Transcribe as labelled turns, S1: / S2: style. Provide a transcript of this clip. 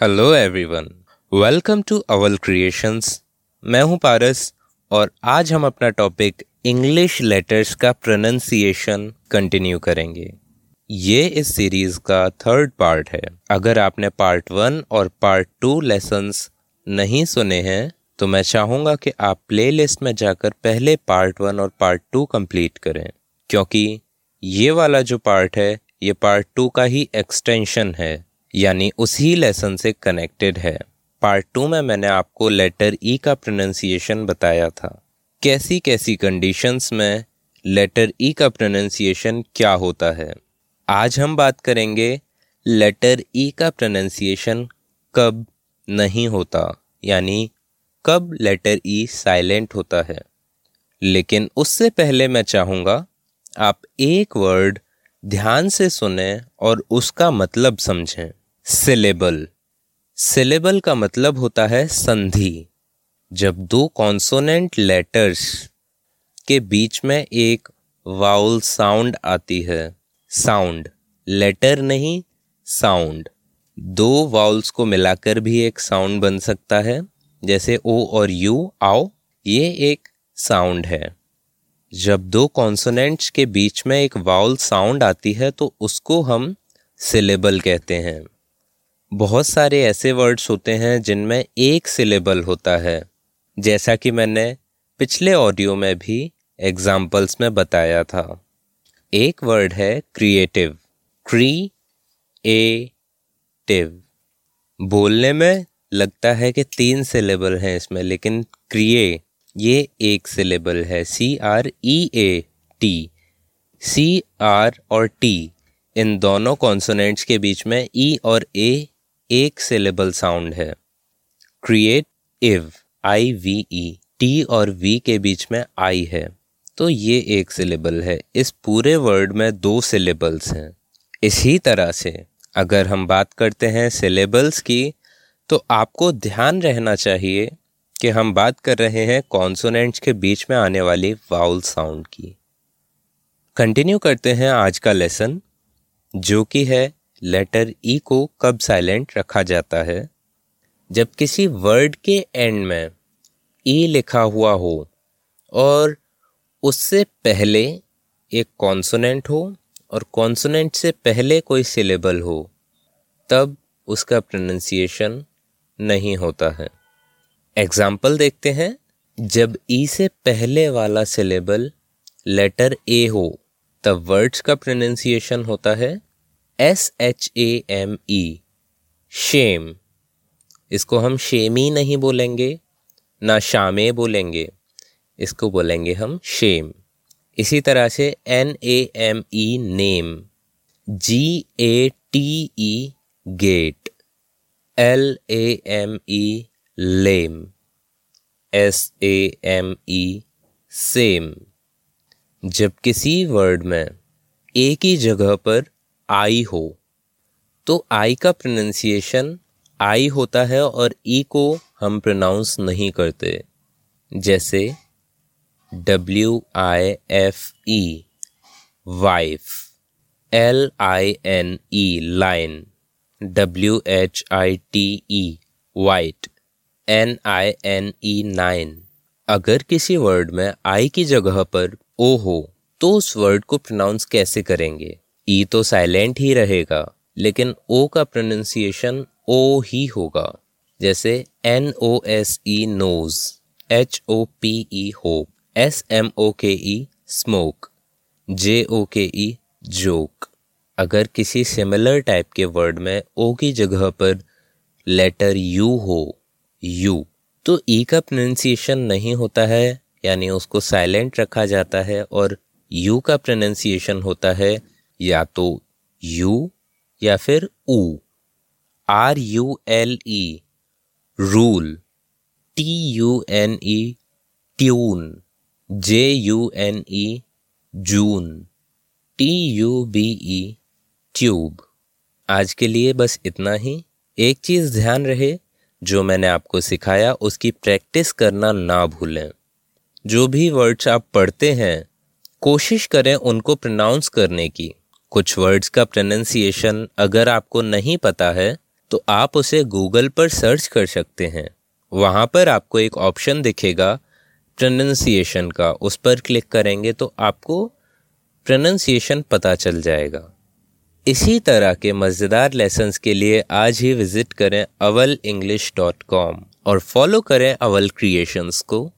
S1: Hello everyone welcome to Awal creations मैं हूँ पारस और आज हम अपना टॉपिक इंग्लिश लेटर्स का प्रोनाउंसिएशन कंटिन्यू करेंगे. ये इस सीरीज़ का थर्ड पार्ट है. अगर आपने पार्ट वन और पार्ट टू लेसन्स नहीं सुने हैं तो मैं चाहूँगा कि आप प्लेलिस्ट में जाकर पहले पार्ट वन और पार्ट टू कंप्लीट करें. क्योंकि ये वाला जो पार्ट है, ये पार्ट टू का ही एक्सटेंशन है. यानी उसी लेसन से कनेक्टेड है। पार्ट टू में मैंने आपको लेटर ई e का प्रोनाउंसिएशन बताया था। कैसी कैसी कंडीशंस में लेटर ई e का प्रोनाउंसिएशन क्या होता है? आज हम बात करेंगे लेटर ई e का प्रोनाउंसिएशन कब नहीं होता, यानी कब लेटर ई साइलेंट होता है। लेकिन उससे पहले मैं चाहूँगा आप एक वर्ड ध्यान से सुने और उसका मतलब समझें। सिलेबल। सिलेबल का मतलब होता है संधि। जब दो कॉन्सोनेंट लेटर्स के बीच में एक वाउल साउंड आती है। साउंड लेटर नहीं साउंड दो वाउल्स को मिलाकर भी एक साउंड बन सकता है। जैसे ओ और यू, आओ, ये एक साउंड है। जब दो कॉन्सोनेंट्स के बीच में एक वाउल साउंड आती है तो उसको हम सिलेबल कहते हैं। बहुत सारे ऐसे वर्ड्स होते हैं जिनमें एक सिलेबल होता है। जैसा कि मैंने पिछले ऑडियो में भी एग्जाम्पल्स में बताया था। एक वर्ड है क्रिएटिव क्री ए टिव बोलने में लगता है कि तीन सिलेबल हैं इसमें, लेकिन क्रिए ये एक सिलेबल है। C R E A T C R और टी इन दोनों कॉन्सोनेंट्स के बीच में ई e और ए एक सिलेबल साउंड है। Creative I V E T और वी के बीच में आई है। तो ये एक सिलेबल है। इस पूरे वर्ड में दो सिलेबल्स हैं। इसी तरह से अगर हम बात करते हैं सिलेबल्स की तो आपको ध्यान रहना चाहिए कि हम बात कर रहे हैं कॉन्सोनेंट्स के बीच में आने वाली वाउल साउंड की। कंटिन्यू करते हैं आज का लेसन जो कि है लेटर ई को कब साइलेंट रखा जाता है? जब किसी वर्ड के एंड में ई लिखा हुआ हो और उससे पहले एक कॉन्सोनेंट हो और कॉन्सोनेंट से पहले कोई सिलेबल हो, तब उसका प्रोनाउंसिएशन नहीं होता है। एग्ज़ाम्पल देखते हैं। जब ई से पहले वाला सिलेबल लेटर ए हो, तब वर्ड्स का प्रोनाउंसिएशन होता है। S H A M E shame इसको हम शेमी नहीं बोलेंगे, ना शामे बोलेंगे, इसको बोलेंगे हम शेम इसी तरह से N A M E name G A T E gate L A M E lame S A M E same जब किसी वर्ड में एक ही जगह पर आई हो। तो आई का प्रोनाउंसिएशन आई होता है और ई को हम प्रोनाउंस नहीं करते। जैसे W I F E wife L I N E line W H I T E white N I N E nine अगर किसी वर्ड में आई की जगह पर ओ हो तो उस वर्ड को प्रोनाउंस कैसे करेंगे? ई तो साइलेंट ही रहेगा, लेकिन ओ का प्रोनाउंसिएशन ओ ही होगा, जैसे N O S E nose H O P E hope S M O K E smoke जे ओ के ई जोक अगर किसी सिमिलर टाइप के वर्ड में ओ की जगह पर लेटर यू हो यू तो ई का प्रोनाउंसिएशन नहीं होता है, यानी उसको साइलेंट रखा जाता है और यू का प्रोनाउंसिएशन होता है या तो यू या फिर ऊ। R U L E rule T U N E tune J U N E June T U B E tube आज के लिए बस इतना ही। एक चीज़ ध्यान रहे, जो मैंने आपको सिखाया, उसकी प्रैक्टिस करना ना भूलें। जो भी वर्ड्स आप पढ़ते हैं, कोशिश करें उनको प्रोनाउंस करने की। कुछ वर्ड्स का प्रोनाउंसिएशन अगर आपको नहीं पता है तो आप उसे गूगल पर सर्च कर सकते हैं। वहाँ पर आपको एक ऑप्शन दिखेगा प्रोनंसिएशन का। उस पर क्लिक करेंगे तो आपको प्रोनंसिएशन पता चल जाएगा। इसी तरह के मज़ेदार लेसन्स के लिए आज ही विज़िट करें अवल इंग्लिश डॉट कॉम और फॉलो करें अवल क्रिएशंस को।